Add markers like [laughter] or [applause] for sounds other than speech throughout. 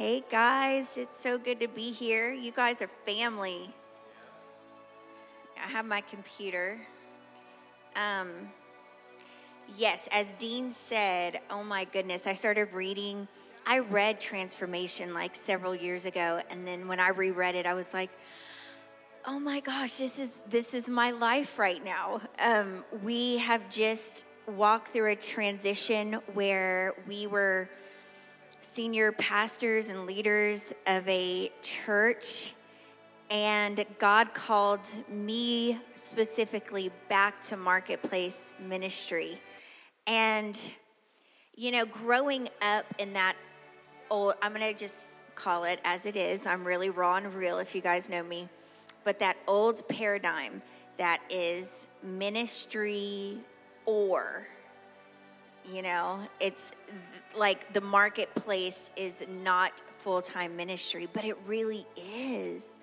Hey guys, it's so good to be here. You guys are family. I have my computer. Um, yes, as Dean said, oh my goodness, I started reading. I read Transformation like several years ago, and then when I reread it, I was like, oh my gosh, this is this is my life right now. Um, we have just walked through a transition where we were senior pastors and leaders of a church. And God called me specifically back to marketplace ministry. And, you know, growing up in that old, I'm going to just call it as it is. I'm really raw and real if you guys know me. But that old paradigm that is ministry or you know, it's like the marketplace is not full time ministry, but it really is.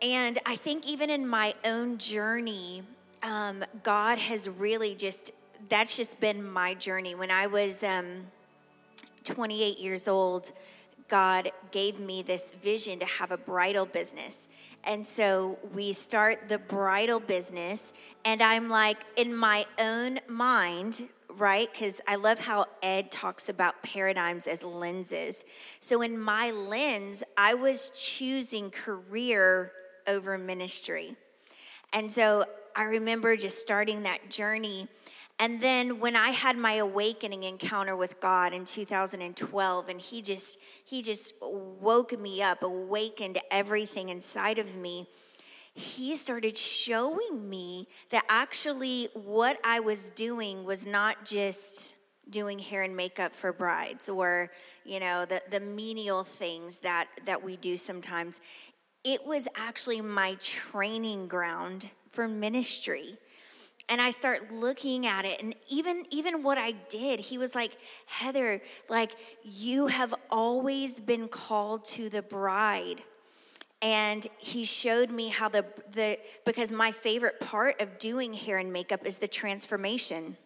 And I think even in my own journey, um, God has really just, that's just been my journey. When I was um, 28 years old, God gave me this vision to have a bridal business. And so we start the bridal business, and I'm like, in my own mind, right? Because I love how Ed talks about paradigms as lenses. So, in my lens, I was choosing career over ministry. And so I remember just starting that journey. And then when I had my awakening encounter with God in 2012 and he just he just woke me up, awakened everything inside of me he started showing me that actually what I was doing was not just doing hair and makeup for brides or you know the, the menial things that that we do sometimes. It was actually my training ground for ministry. And i start looking at it and even even what i did he was like heather like you have always been called to the bride and he showed me how the the because my favorite part of doing hair and makeup is the transformation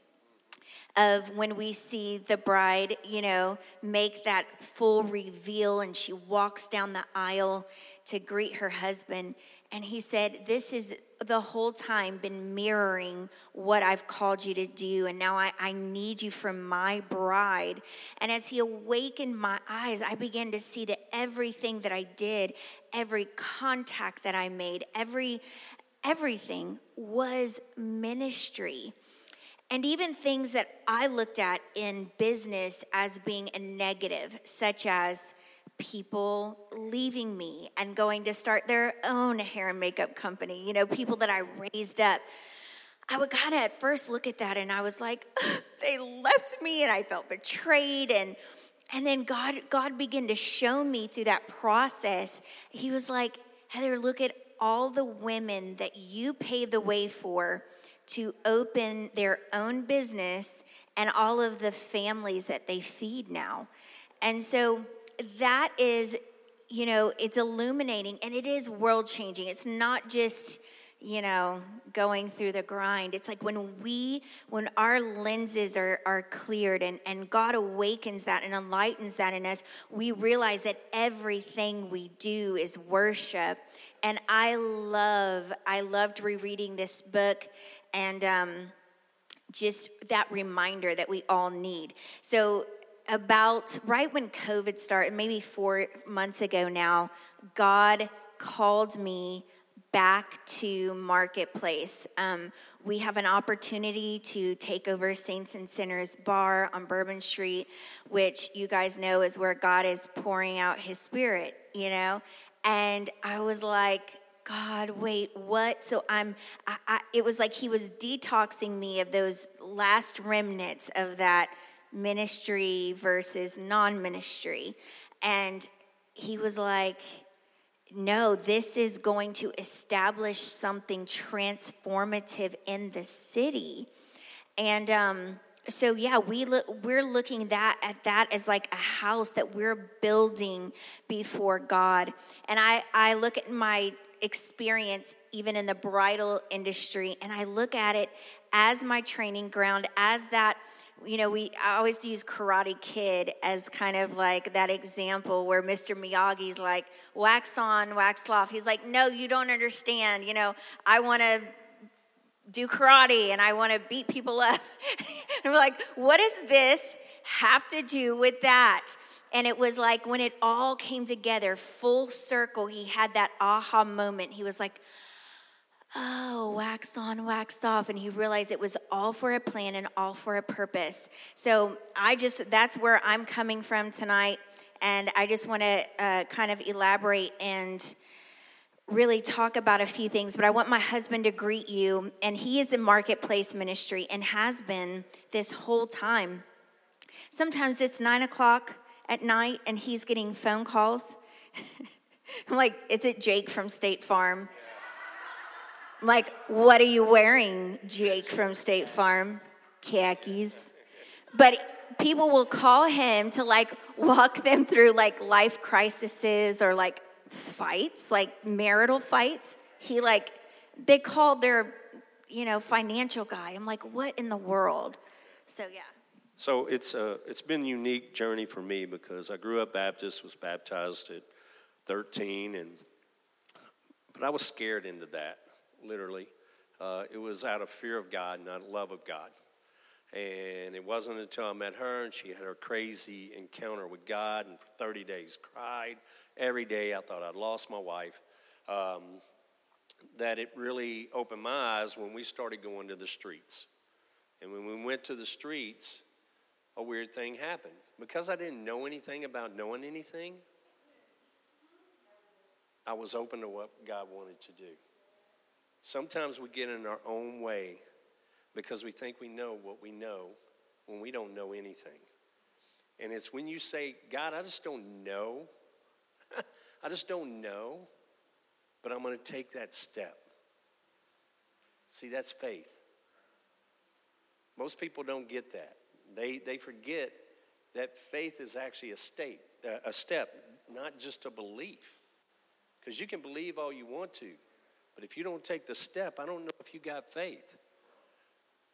of when we see the bride, you know, make that full reveal and she walks down the aisle to greet her husband. And he said, This is the whole time been mirroring what I've called you to do. And now I, I need you for my bride. And as he awakened my eyes, I began to see that everything that I did, every contact that I made, every everything was ministry. And even things that I looked at in business as being a negative, such as people leaving me and going to start their own hair and makeup company, you know, people that I raised up. I would kind of at first look at that and I was like, they left me and I felt betrayed and and then God God began to show me through that process. He was like, Heather, look at all the women that you paved the way for to open their own business and all of the families that they feed now. And so that is, you know, it's illuminating and it is world changing. It's not just, you know, going through the grind. It's like when we, when our lenses are, are cleared and, and God awakens that and enlightens that in us, we realize that everything we do is worship. And I love, I loved rereading this book and um, just that reminder that we all need. So, about right when COVID started, maybe four months ago now, God called me back to Marketplace. Um, we have an opportunity to take over Saints and Sinners Bar on Bourbon Street, which you guys know is where God is pouring out his spirit, you know? And I was like, God, wait, what? So I'm, I, I, it was like he was detoxing me of those last remnants of that ministry versus non ministry. And he was like, no, this is going to establish something transformative in the city. And, um, so yeah we we're looking that at that as like a house that we're building before god and i i look at my experience even in the bridal industry and I look at it as my training ground, as that you know, we I always use Karate Kid as kind of like that example where Mr. Miyagi's like, wax on, wax off. He's like, no, you don't understand. You know, I want to do karate and I want to beat people up. [laughs] and we're like, what does this have to do with that? And it was like when it all came together, full circle, he had that aha moment. He was like, oh, wax on, wax off. And he realized it was all for a plan and all for a purpose. So I just, that's where I'm coming from tonight. And I just want to uh, kind of elaborate and really talk about a few things. But I want my husband to greet you. And he is in marketplace ministry and has been this whole time. Sometimes it's nine o'clock at night and he's getting phone calls. [laughs] I'm like, is it Jake from State Farm? Like, what are you wearing, Jake from State Farm? Khakis. But people will call him to like walk them through like life crises or like fights, like marital fights. He like, they called their, you know, financial guy. I'm like, what in the world? So, yeah. So it's a, it's been a unique journey for me because I grew up Baptist, was baptized at 13, and but I was scared into that literally. Uh, it was out of fear of God, not love of God. And it wasn't until I met her and she had her crazy encounter with God and for 30 days cried every day. I thought I'd lost my wife. Um, that it really opened my eyes when we started going to the streets. And when we went to the streets, a weird thing happened. Because I didn't know anything about knowing anything, I was open to what God wanted to do. Sometimes we get in our own way because we think we know what we know when we don't know anything. And it's when you say, God, I just don't know. [laughs] I just don't know, but I'm going to take that step. See, that's faith. Most people don't get that. They, they forget that faith is actually a state, a step, not just a belief. Because you can believe all you want to, but if you don't take the step, I don't know if you got faith.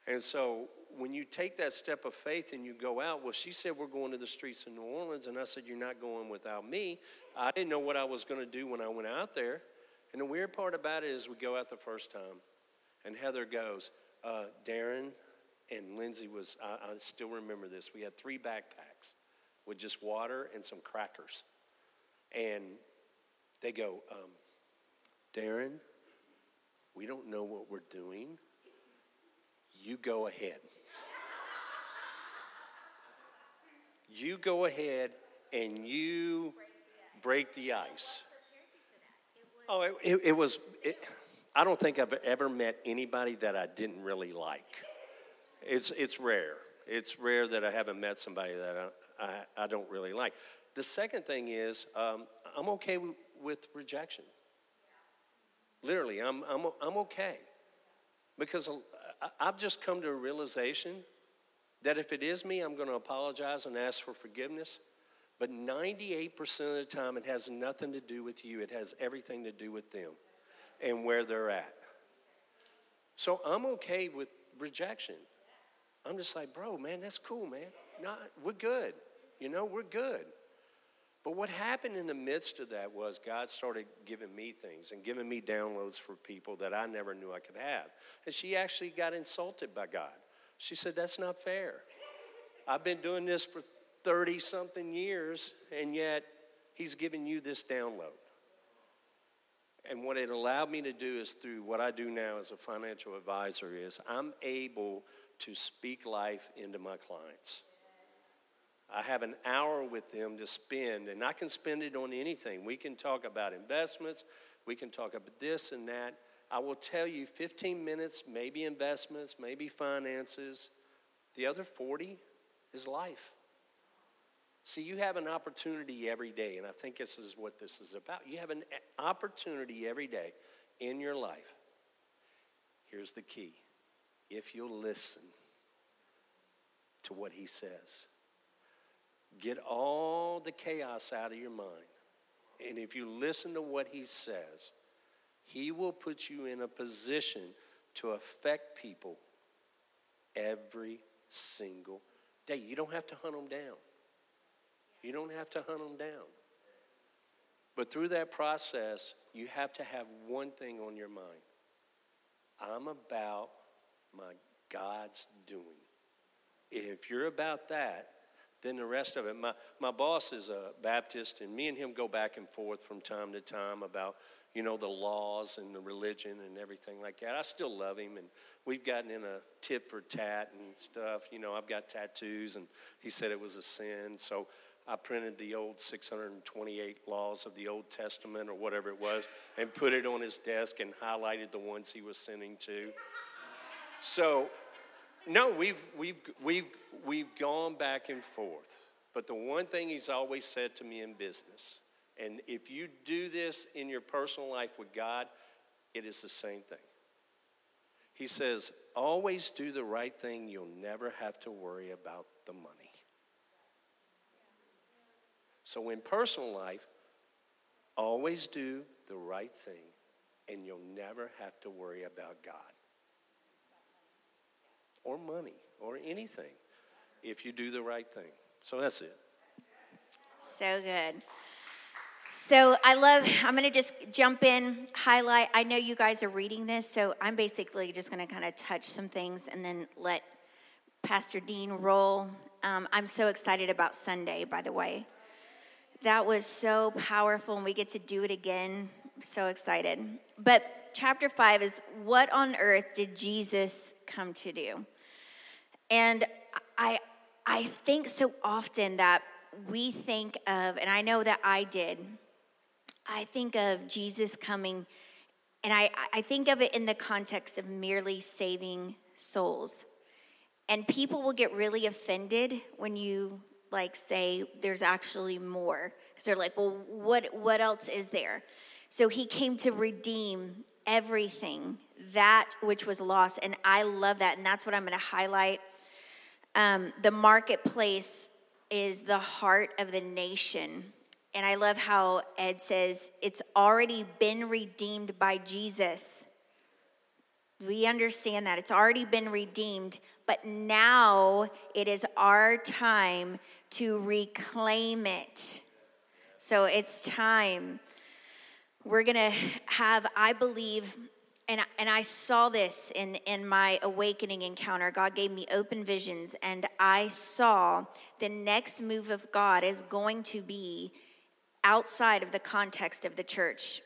And so when you take that step of faith and you go out, well, she said, We're going to the streets of New Orleans. And I said, You're not going without me. I didn't know what I was going to do when I went out there. And the weird part about it is we go out the first time, and Heather goes, uh, Darren and Lindsay was, I, I still remember this. We had three backpacks with just water and some crackers. And they go, um, Darren, we don't know what we're doing. You go ahead. You go ahead and you break the ice. Oh, it, it, it was, it, I don't think I've ever met anybody that I didn't really like. It's, it's rare. It's rare that I haven't met somebody that I, I, I don't really like. The second thing is, um, I'm okay with rejection. Literally, I'm, I'm, I'm okay. Because I've just come to a realization that if it is me, I'm going to apologize and ask for forgiveness. But 98% of the time, it has nothing to do with you, it has everything to do with them and where they're at. So I'm okay with rejection. I'm just like, bro, man, that's cool, man. Not, we're good. You know, we're good. But what happened in the midst of that was God started giving me things and giving me downloads for people that I never knew I could have. And she actually got insulted by God. She said, That's not fair. I've been doing this for 30 something years, and yet He's giving you this download. And what it allowed me to do is through what I do now as a financial advisor is I'm able to speak life into my clients. I have an hour with them to spend, and I can spend it on anything. We can talk about investments, we can talk about this and that. I will tell you 15 minutes, maybe investments, maybe finances. The other 40 is life. See, you have an opportunity every day, and I think this is what this is about. You have an opportunity every day in your life. Here's the key if you'll listen to what he says. Get all the chaos out of your mind. And if you listen to what he says, he will put you in a position to affect people every single day. you don't have to hunt them down. You don't have to hunt them down. But through that process, you have to have one thing on your mind I'm about my God's doing. If you're about that, then the rest of it. My, my boss is a Baptist, and me and him go back and forth from time to time about, you know, the laws and the religion and everything like that. I still love him, and we've gotten in a tit for tat and stuff. You know, I've got tattoos, and he said it was a sin. So I printed the old 628 laws of the Old Testament or whatever it was and put it on his desk and highlighted the ones he was sending to. So, no, we've, we've, we've, we've gone back and forth. But the one thing he's always said to me in business, and if you do this in your personal life with God, it is the same thing. He says, always do the right thing, you'll never have to worry about the money. So, in personal life, always do the right thing, and you'll never have to worry about God or money or anything if you do the right thing. So, that's it. So good. So I love, I'm going to just jump in, highlight. I know you guys are reading this, so I'm basically just going to kind of touch some things and then let Pastor Dean roll. Um, I'm so excited about Sunday, by the way. That was so powerful, and we get to do it again. So excited. But chapter five is what on earth did Jesus come to do? And I, I think so often that we think of, and I know that I did, I think of Jesus coming, and I, I think of it in the context of merely saving souls. And people will get really offended when you like say there's actually more because they're like well what what else is there so he came to redeem everything that which was lost and i love that and that's what i'm going to highlight um, the marketplace is the heart of the nation and i love how ed says it's already been redeemed by jesus we understand that it's already been redeemed but now it is our time to reclaim it. So it's time. We're going to have, I believe, and, and I saw this in, in my awakening encounter. God gave me open visions, and I saw the next move of God is going to be outside of the context of the church.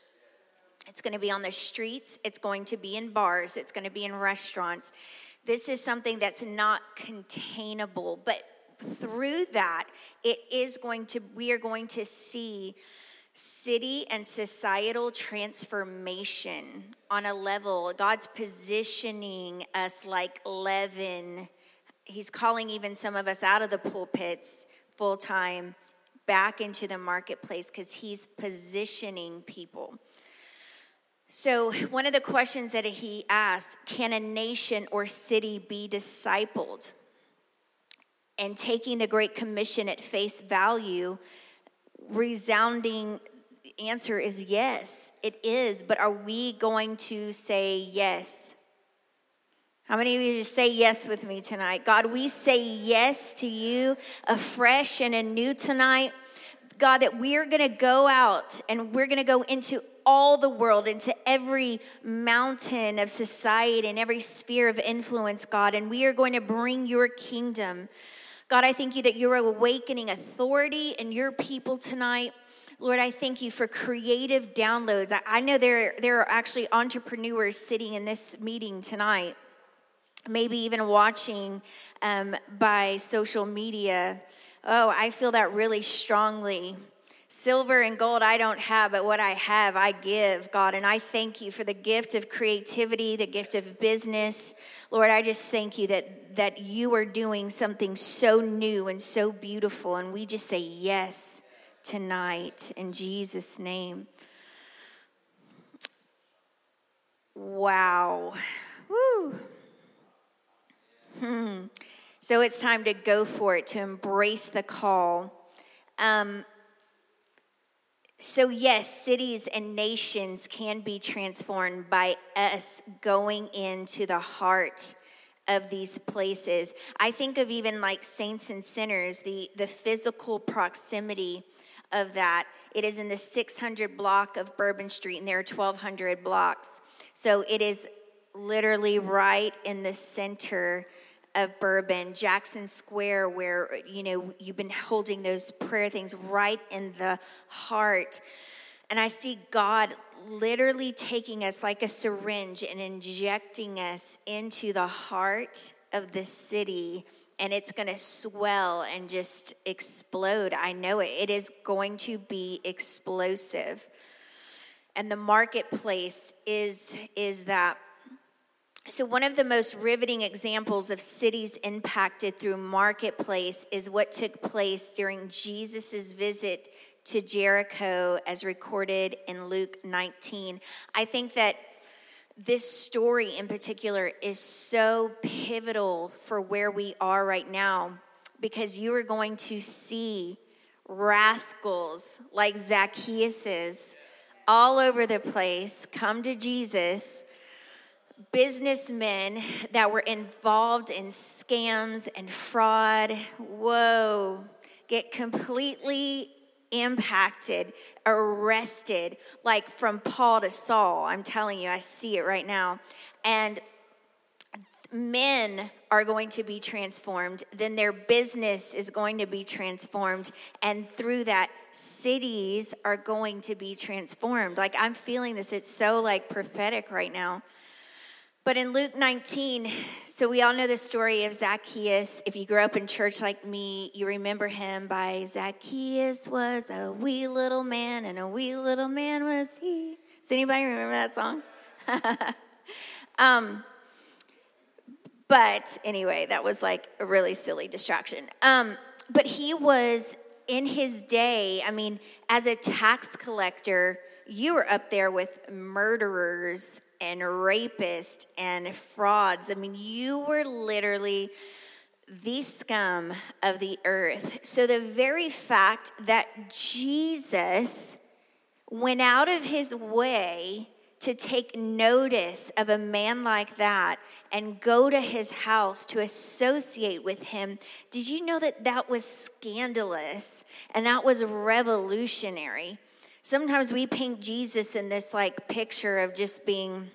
It's going to be on the streets, it's going to be in bars, it's going to be in restaurants. This is something that's not containable, but through that, it is going to, we are going to see city and societal transformation on a level. God's positioning us like leaven. He's calling even some of us out of the pulpits full time back into the marketplace because He's positioning people. So, one of the questions that he asks can a nation or city be discipled? and taking the Great Commission at face value, resounding answer is yes, it is. But are we going to say yes? How many of you say yes with me tonight? God, we say yes to you afresh and anew tonight. God, that we're going to go out and we're going to go into all the world, into every mountain of society and every sphere of influence, God, and we are going to bring your kingdom. God, I thank you that you're awakening authority in your people tonight. Lord, I thank you for creative downloads. I, know there, there are actually entrepreneurs sitting in this meeting tonight, maybe even watching um, by social media. Oh, I feel that really strongly. Silver and gold I don't have, but what I have I give, God. And I thank you for the gift of creativity, the gift of business. Lord, I just thank you that, that you are doing something so new and so beautiful. And we just say yes tonight in Jesus' name. Wow. Woo. Hmm. So it's time to go for it, to embrace the call. Um, so, yes, cities and nations can be transformed by us going into the heart of these places. I think of even like saints and sinners, the, the physical proximity of that. It is in the 600 block of Bourbon Street, and there are 1,200 blocks. So it is literally right in the center of Bourbon, Jackson Square, where you know you've been holding those prayer things right in the heart. And I see God literally taking us like a syringe and injecting us into the heart of the city and it's going to swell and just explode. I know it. It is going to be explosive. And the marketplace is is that so, one of the most riveting examples of cities impacted through marketplace is what took place during Jesus' visit to Jericho, as recorded in Luke 19. I think that this story in particular is so pivotal for where we are right now because you are going to see rascals like Zacchaeus all over the place come to Jesus businessmen that were involved in scams and fraud, whoa, get completely impacted, arrested, like from Paul to Saul. I'm telling you, I see it right now. And men are going to be transformed, then their business is going to be transformed. And through that, cities are going to be transformed. Like I'm feeling this, it's so like prophetic right now. But in Luke 19, so we all know the story of Zacchaeus. If you grew up in church like me, you remember him by Zacchaeus was a wee little man, and a wee little man was he. Does anybody remember that song? [laughs] um, but anyway, that was like a really silly distraction. Um, but he was in his day, I mean, as a tax collector, you were up there with murderers and rapists and frauds. I mean, you were literally the scum of the earth. So the very fact that Jesus went out of his way to take notice of a man like that and go to his house to associate with him. Did you know that that was scandalous and that was revolutionary? Sometimes we paint Jesus in this like picture of just being,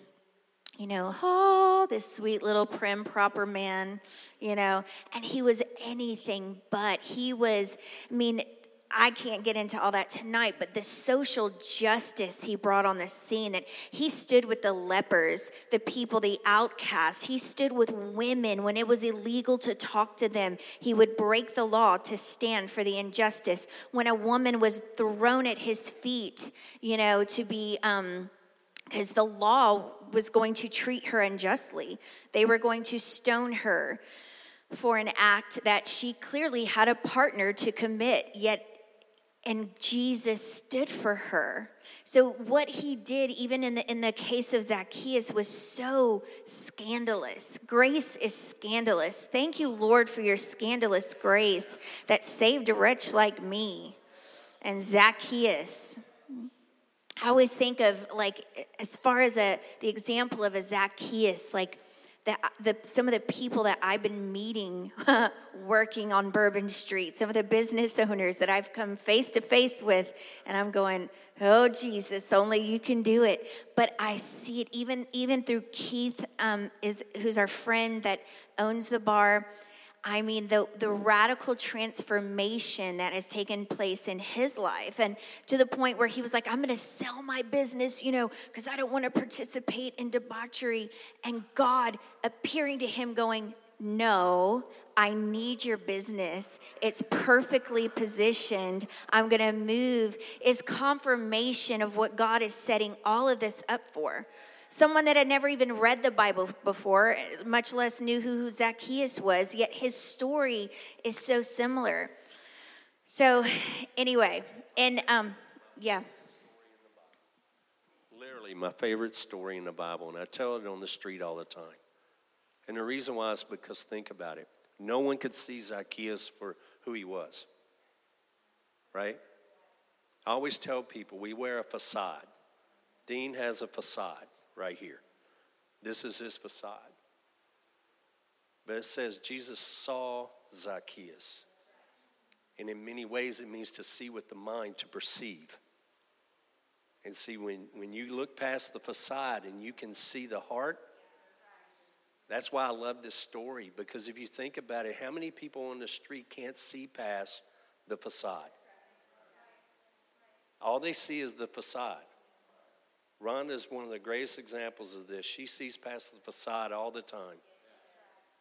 you know, oh, this sweet little prim, proper man, you know, and he was anything but. He was, I mean, I can't get into all that tonight, but the social justice he brought on the scene that he stood with the lepers, the people, the outcast. He stood with women when it was illegal to talk to them. He would break the law to stand for the injustice. When a woman was thrown at his feet, you know, to be, um, because the law was going to treat her unjustly, they were going to stone her for an act that she clearly had a partner to commit, yet and Jesus stood for her. So what he did even in the in the case of Zacchaeus was so scandalous. Grace is scandalous. Thank you Lord for your scandalous grace that saved a wretch like me. And Zacchaeus I always think of like as far as a the example of a Zacchaeus like that the, some of the people that I've been meeting [laughs] working on Bourbon Street, some of the business owners that I've come face to face with, and I'm going, oh Jesus, only you can do it. But I see it even even through Keith, um, is who's our friend that owns the bar. I mean, the, the radical transformation that has taken place in his life, and to the point where he was like, I'm to sell my business, you know, because I don't want to participate in debauchery. And God appearing to him, going, No, I need your business. It's perfectly positioned. I'm going to move, is confirmation of what God is setting all of this up for someone that had never even read the Bible before, much less knew who Zacchaeus was, yet his story is so similar. So, anyway, and um, yeah. Literally, my favorite story in the Bible, and I tell it on the street all the time. And the reason why is because think about it. No one could see Zacchaeus for who he was. Right? I always tell people we wear a facade. Dean has a facade right here. This is his facade. But it says Jesus saw Zacchaeus. And in many ways, it means to see with the mind, to perceive. And see, when, when you look past the facade and you can see the heart, that's why I love this story because if you think about it, how many people on the street can't see past the facade? All they see is the facade. Rhonda is one of the greatest examples of this. She sees past the facade all the time.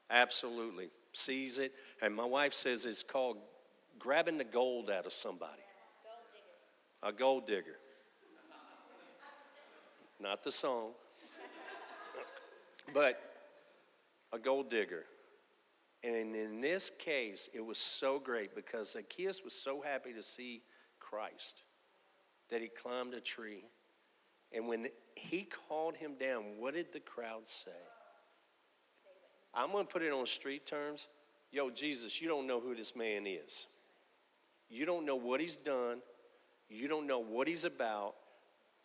Absolutely. Sees it. And my wife says it's called grabbing the gold out of somebody. A gold digger. Not the song. but a gold digger. And in this case, it was so great because Zacchaeus was so happy to see Christ that he climbed a tree. And when he called him down, what did the crowd say? I'm going to put it on street terms. Yo, Jesus, you don't know who this man is. You don't know what he's done. You don't know what he's about.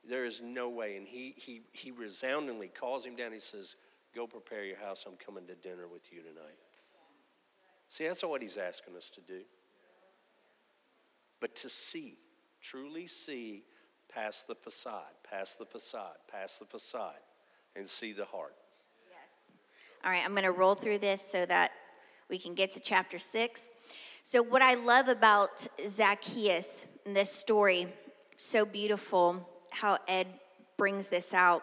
There is no way. And he, he, he resoundingly calls him down. He says, Go prepare your house. I'm coming to dinner with you tonight. See, that's what he's asking us to do. But to see, truly see past the facade, past the facade, past the facade, and see the heart. Yes. All right, I'm going to roll through this so that we can get to chapter six. So, what I love about Zacchaeus in this story, so beautiful how Ed brings this out.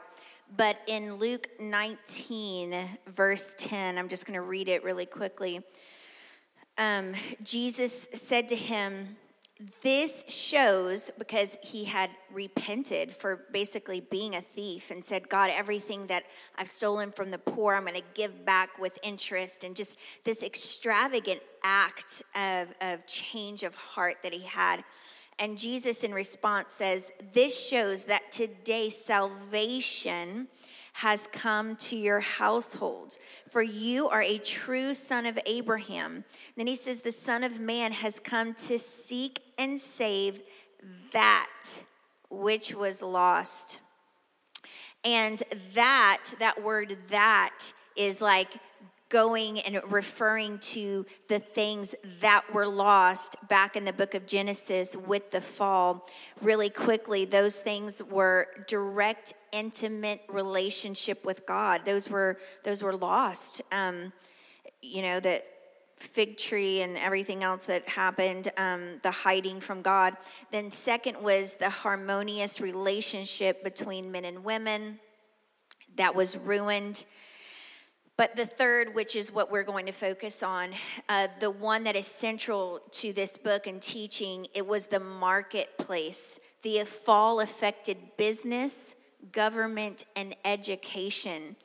But in Luke 19, verse 10, I'm just going to read it really quickly. Um, Jesus said to him, This shows because he had repented for basically being a thief and said, God, everything that I've stolen from the poor, I'm going to give back with interest. And just this extravagant act of, of change of heart that he had. And Jesus, in response, says, This shows that today salvation has come to your household, for you are a true son of Abraham. Then he says, The Son of Man has come to seek and save that which was lost. And that, that word that, is like going and referring to the things that were lost back in the book of Genesis with the fall. Really quickly, those things were direct, intimate relationship with God. Those were those were lost. Um, you know that fig tree and everything else that happened, um, the hiding from God. Then second was the harmonious relationship between men and women that was ruined but the third, which is what we're going to focus on, uh, the one that is central to this book and teaching, it was the marketplace. The fall affected business, government, and education.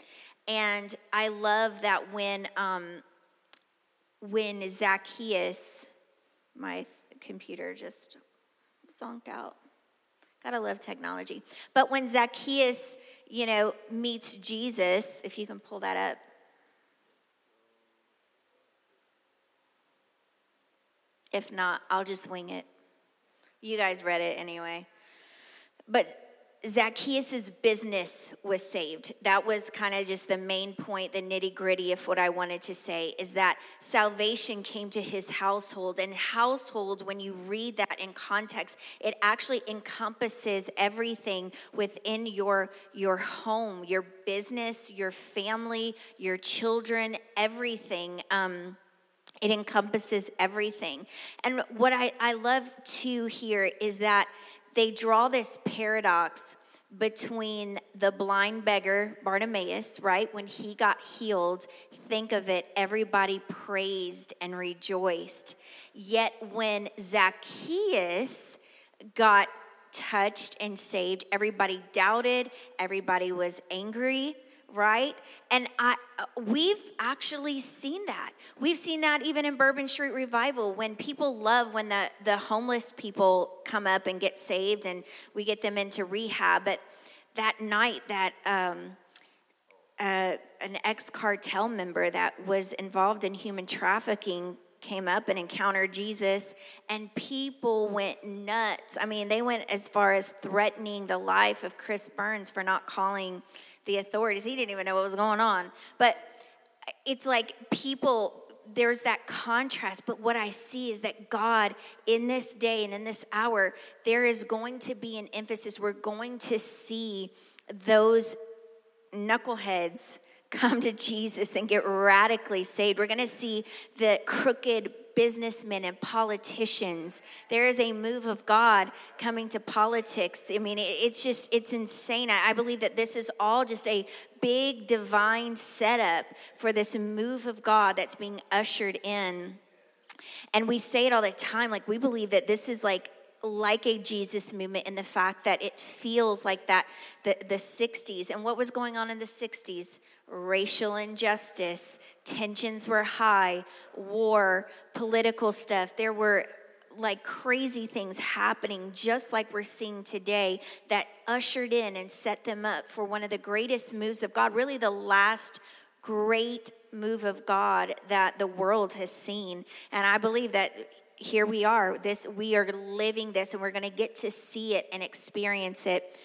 And I love that when um, when Zacchaeus, my computer just zonked out. Gotta love technology. But when Zacchaeus, you know, meets Jesus, if you can pull that up. If not, I'll just wing it. You guys read it anyway. But Zacchaeus' business was saved. That was kind of just the main point, the nitty gritty of what I wanted to say is that salvation came to his household. And household, when you read that in context, it actually encompasses everything within your, your home, your business, your family, your children, everything. Um, it encompasses everything. And what I, I love to hear is that they draw this paradox between the blind beggar Bartimaeus, right? When he got healed, think of it, everybody praised and rejoiced. Yet when Zacchaeus got touched and saved, everybody doubted, everybody was angry right? And I, we've actually seen that. We've seen that even in Bourbon Street Revival when people love when the, the homeless people come up and get saved and we get them into rehab. But that night, that um, uh, an ex cartel member that was involved in human trafficking came up and encountered Jesus, and people went nuts. I mean, they went as far as threatening the life of Chris Burns for not calling the authorities. He didn't even know what was going on. But it's like people there's that contrast, but what I see is that God, in this day and in this hour, there is going to be an emphasis. We're going to see those knuckleheads come to Jesus and get radically saved. We're going to see the crooked businessmen and politicians. There is a move of God coming to politics. I mean, it's just, it's insane. I believe that this is all just a big divine setup for this move of God that's being ushered in. And we say it all the time, like we believe that this is like like a Jesus movement in the fact that it feels like that the, the 60s. And what was going on in the 60s? racial injustice, tensions were high, war, political stuff. There were like crazy things happening, just like we're seeing today, that ushered in and set them up for one of the greatest moves of God, really the last great move of God that the world has seen. And I believe that here we are, this we are living this and we're going to get to see it and experience it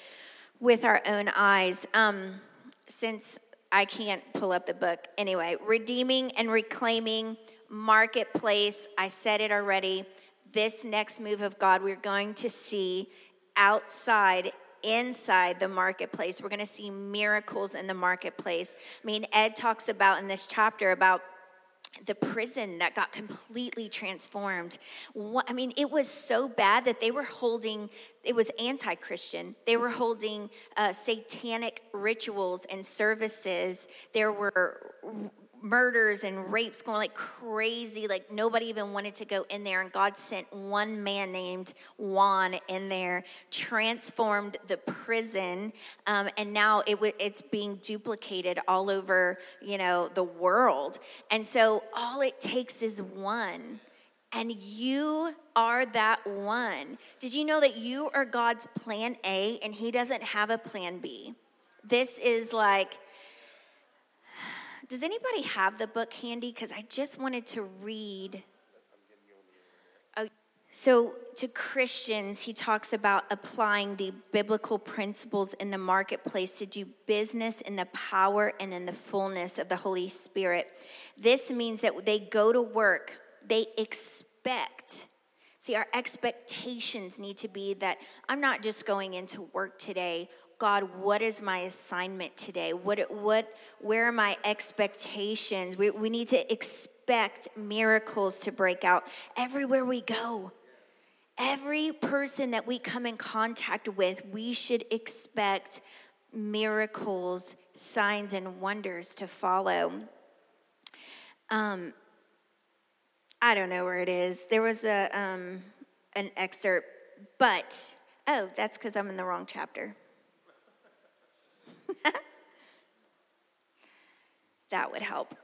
with our own eyes. Um, since I can't pull up the book. Anyway, redeeming and reclaiming marketplace. I said it already. This next move of God, we're going to see outside, inside the marketplace. We're going to see miracles in the marketplace. I mean, Ed talks about in this chapter about the prison that got completely transformed. I mean, it was so bad that they were holding, it was anti Christian. They were holding uh, satanic rituals and services. There were murders and rapes going like crazy. Like nobody even wanted to go in there. And God sent one man named Juan in there, transformed the prison, um, and now it w- it's being duplicated all over you know the world. And so all it takes is one. And you are that one. Did you know that you are God's plan A and He doesn't have a plan B? This is like, does anybody have the book handy? Because I just wanted to read. Oh, so, to Christians, he talks about applying the biblical principles in the marketplace to do business in the power and in the fullness of the Holy Spirit. This means that they go to work, they expect. See, our expectations need to be that I'm not just going into work today God, what is my assignment today? What, what, where are my expectations? We, we need to expect miracles to break out everywhere we go. Every person that we come in contact with, we should expect miracles, signs, and wonders to follow. Um, I don't know where it is. There was a um, an excerpt, but oh, that's because I'm in the wrong chapter. [laughs] that would help.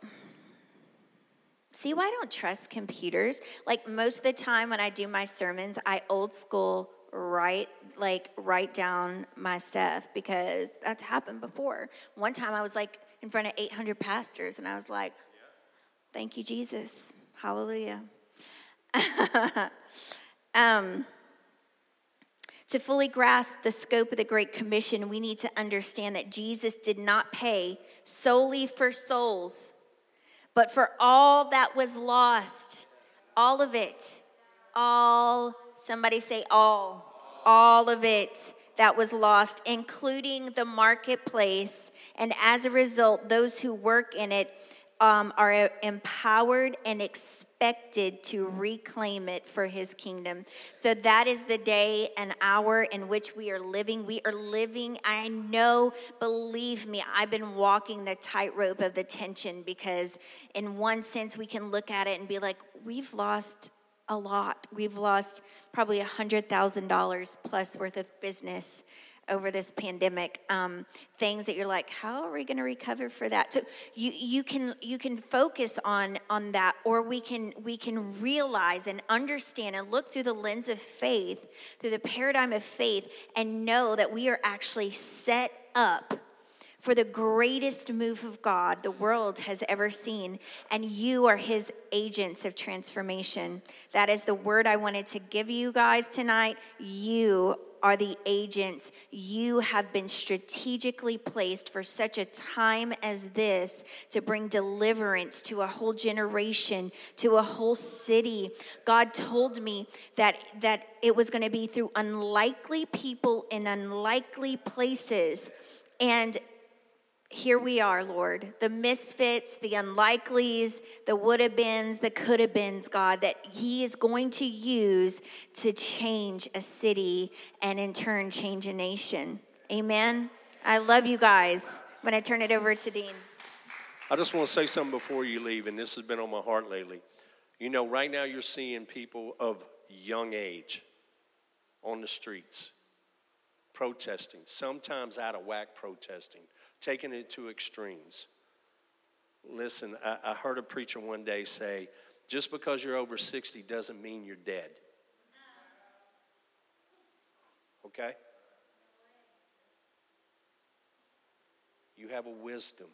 See why I don't trust computers? Like most of the time when I do my sermons, I old school write like write down my stuff because that's happened before. One time I was like in front of 800 pastors and I was like, "Thank you Jesus. Hallelujah." [laughs] um to fully grasp the scope of the Great Commission, we need to understand that Jesus did not pay solely for souls, but for all that was lost. All of it. All, somebody say all. All of it that was lost, including the marketplace. And as a result, those who work in it um, are empowered and expected to reclaim it for his kingdom. So that is the day and hour in which we are living. We are living, I know, believe me, I've been walking the tightrope of the tension because, in one sense, we can look at it and be like, we've lost a lot. We've lost probably $100,000 plus worth of business over this pandemic um, things that you're like how are we going to recover for that so you you can you can focus on on that or we can we can realize and understand and look through the lens of faith through the paradigm of faith and know that we are actually set up for the greatest move of God the world has ever seen, and you are his agents of transformation. That is the word I wanted to give you guys tonight. You are the agents. You have been strategically placed for such a time as this to bring deliverance to a whole generation, to a whole city. God told me that, that it was going to be through unlikely people in unlikely places. And here we are, Lord, the misfits, the unlikelies, the would have beens, the could have beens, God, that He is going to use to change a city and in turn change a nation. Amen. I love you guys. Going to turn it over to Dean. I just want to say something before you leave, and this has been on my heart lately. You know, right now you're seeing people of young age on the streets protesting, sometimes out of whack protesting taking it to extremes. Listen, I, I heard a preacher one day say, just because you're over 60 doesn't mean you're dead. Okay? You have a wisdom.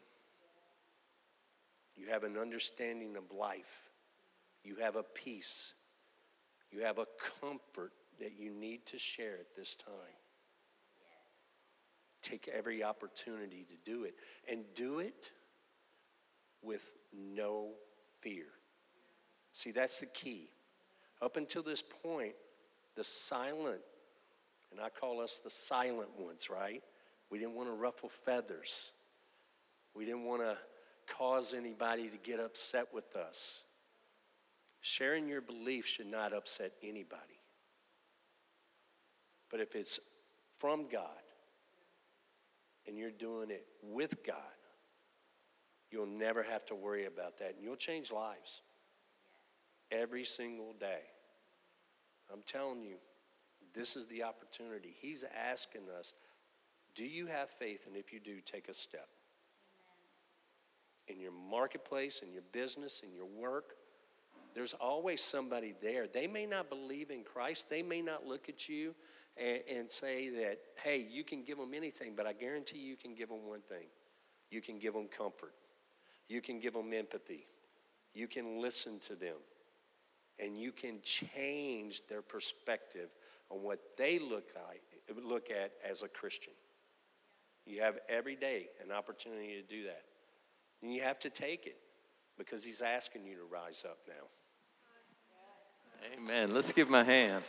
You have an understanding of life. You have a peace. You have a comfort that you need to share at this time take every opportunity to do it and do it with no fear. See, that's the key. Up until this point, the silent, and I call us the silent ones, right? We didn't want to ruffle feathers. We didn't want to cause anybody to get upset with us. Sharing your belief should not upset anybody. But if it's from God, and you're doing it with God, you'll never have to worry about that. And you'll change lives every single day. I'm telling you, this is the opportunity. He's asking us, do you have faith? And if you do, take a step. In your marketplace, in your business, in your work, there's always somebody there. They may not believe in Christ, they may not look at you and, and say that, hey, you can give them anything, but I guarantee you can give them one thing you can give them comfort, you can give them empathy, you can listen to them, and you can change their perspective on what they look like look at as a Christian. You have every day an opportunity to do that. And you have to take it because he's asking you to rise up now. Amen. Let's give him a hand.